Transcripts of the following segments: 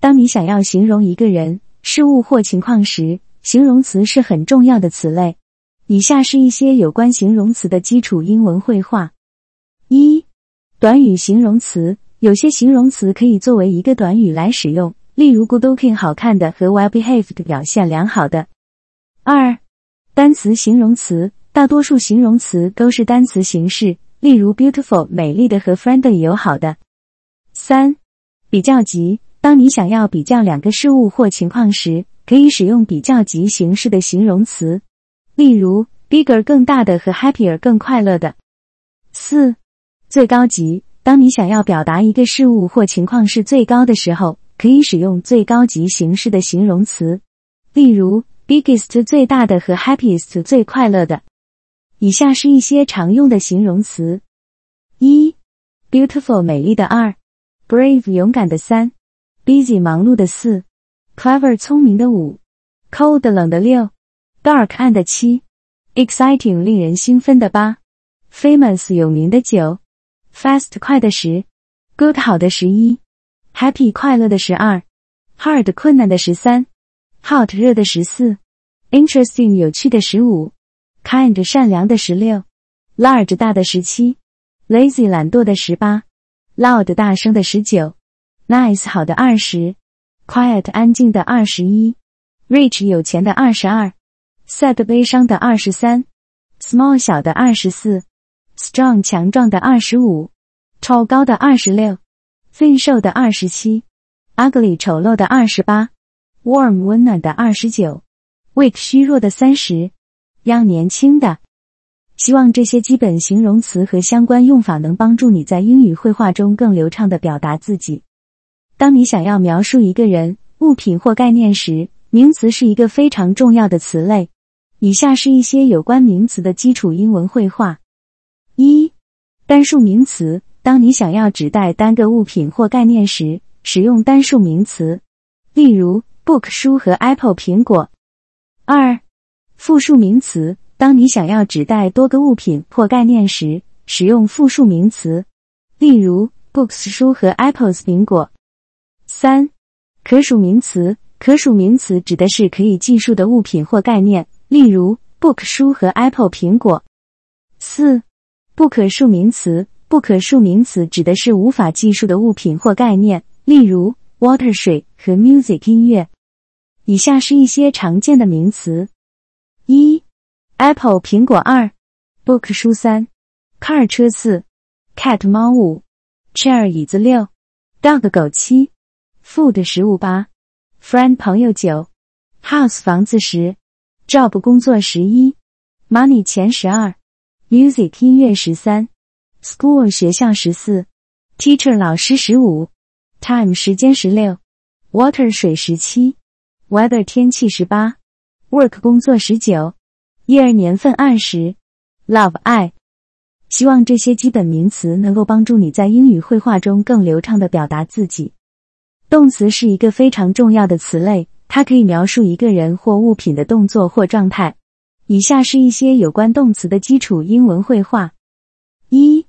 当你想要形容一个人、事物或情况时，形容词是很重要的词类。以下是一些有关形容词的基础英文绘画：一、短语形容词。有些形容词可以作为一个短语来使用，例如 good-looking 好看的和 well-behaved 表现良好的。二、单词形容词。大多数形容词都是单词形式，例如 beautiful 美丽的和 friendly 友好的。三、比较级。当你想要比较两个事物或情况时，可以使用比较级形式的形容词，例如 bigger 更大的和 happier 更快乐的。四、最高级。当你想要表达一个事物或情况是最高的时候，可以使用最高级形式的形容词，例如 biggest 最大的和 happiest 最快乐的。以下是一些常用的形容词：一、beautiful 美丽的；二、brave 勇敢的；三、busy 忙碌的；四、clever 聪明的；五、cold 冷的；六、dark 暗的；七、exciting 令人兴奋的；八、famous 有名的；九、fast 快的；十、good 好的；十一、happy 快乐的；十二、hard 困难的；十三、hot 热的；十四、interesting 有趣的；十五。kind 善良的十六，large 大的十七，lazy 懒惰的十八，loud 大声的十九，nice 好的二十，quiet 安静的二十一，rich 有钱的二十二，sad 悲伤的二十三，small 小的二十四，strong 强壮的二十五，tall 高的二十六，thin 瘦的二十七，ugly 丑陋的二十八，warm 温暖的二十九，weak 虚弱的三十，Young 年轻的，希望这些基本形容词和相关用法能帮助你在英语绘画中更流畅的表达自己。当你想要描述一个人、物品或概念时，名词是一个非常重要的词类。以下是一些有关名词的基础英文绘画：一、单数名词。当你想要指代单个物品或概念时，使用单数名词，例如 book 书和 apple 苹果。二、复数名词。当你想要指代多个物品或概念时，使用复数名词，例如 books 书和 apples 苹果。三、可数名词。可数名词指的是可以计数的物品或概念，例如 book 书和 apple 苹果。四、不可数名词。不可数名词指的是无法计数的物品或概念，例如 water 水和 music 音乐。以下是一些常见的名词。一，Apple 苹果二，Book 书三，Car 车四，Cat 猫五，Chair 椅子六，Dog 狗七，Food 食物八，Friend 朋友九，House 房子十，Job 工作十一，Money 钱十二，Music 音乐十三，School 学校十四，Teacher 老师十五，Time 时间十六，Water 水十七，Weather 天气十八。work 工作十九，year 年份二十，love 爱。希望这些基本名词能够帮助你在英语绘画中更流畅的表达自己。动词是一个非常重要的词类，它可以描述一个人或物品的动作或状态。以下是一些有关动词的基础英文绘画：一、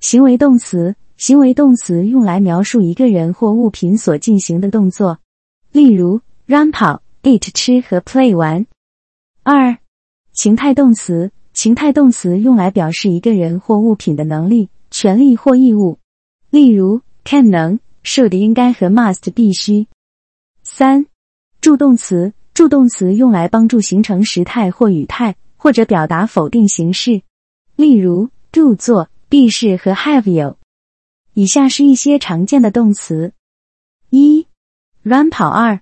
行为动词。行为动词用来描述一个人或物品所进行的动作，例如 run 跑。eat 吃和 play 玩。二、情态动词，情态动词用来表示一个人或物品的能力、权利或义务，例如 can 能，should 应该和 must 必须。三、助动词，助动词用来帮助形成时态或语态，或者表达否定形式，例如 do 做，be 是和 have 有。以下是一些常见的动词：一、run 跑二。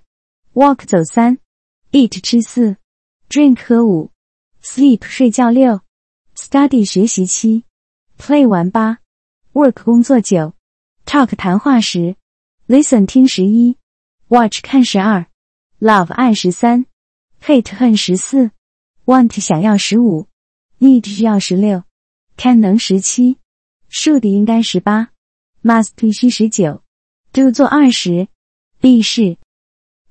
walk 走三，eat 吃四，drink 喝五，sleep 睡觉六，study 学习七，play 玩八，work 工作九，talk 谈话时，listen 听十一，watch 看十二，love 爱十三，hate 恨十四，want 想要十五，need 需要十六，can 能十七，should 应该十八，must 必须十九，do 做二十，be 是。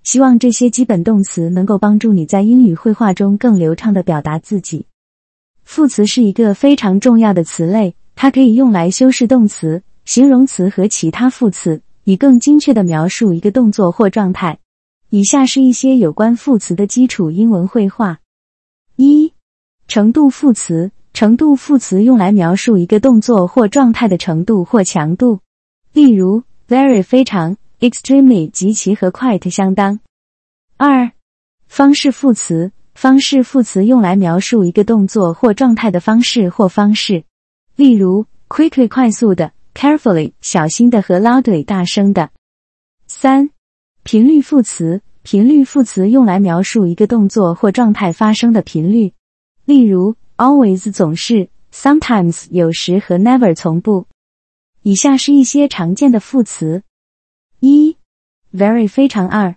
希望这些基本动词能够帮助你在英语绘画中更流畅的表达自己。副词是一个非常重要的词类，它可以用来修饰动词、形容词和其他副词，以更精确地描述一个动作或状态。以下是一些有关副词的基础英文绘画：一、程度副词。程度副词用来描述一个动作或状态的程度或强度。例如，very 非常，extremely 极其和 quite 相当。二、方式副词。方式副词用来描述一个动作或状态的方式或方式。例如，quickly 快速的，carefully 小心的和 loudly 大声的。三、频率副词。频率副词用来描述一个动作或状态发生的频率。例如，always 总是，sometimes 有时和 never 从不。以下是一些常见的副词：一、very 非常；二、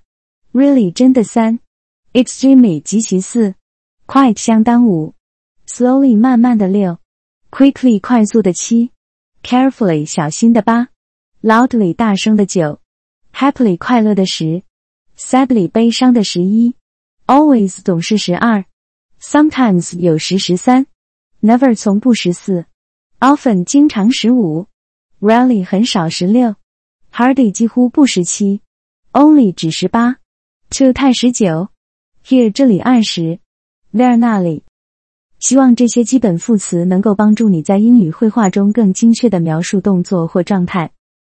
really 真的；三、extremely 极其；四、quite 相当；五、slowly 慢慢的；六、quickly 快速的；七、carefully 小心的；八、loudly 大声的；九、happily 快乐的；十。Sadly，悲伤的十一；Always，总是十二；Sometimes，有时十三；Never，从不十四；Often，经常十五；Rarely，很少十六；Hardly，几乎不十七；Only，只十八；Too，太十九；Here，这里二十；There，那里。希望这些基本副词能够帮助你在英语绘画中更精确地描述动作或状态。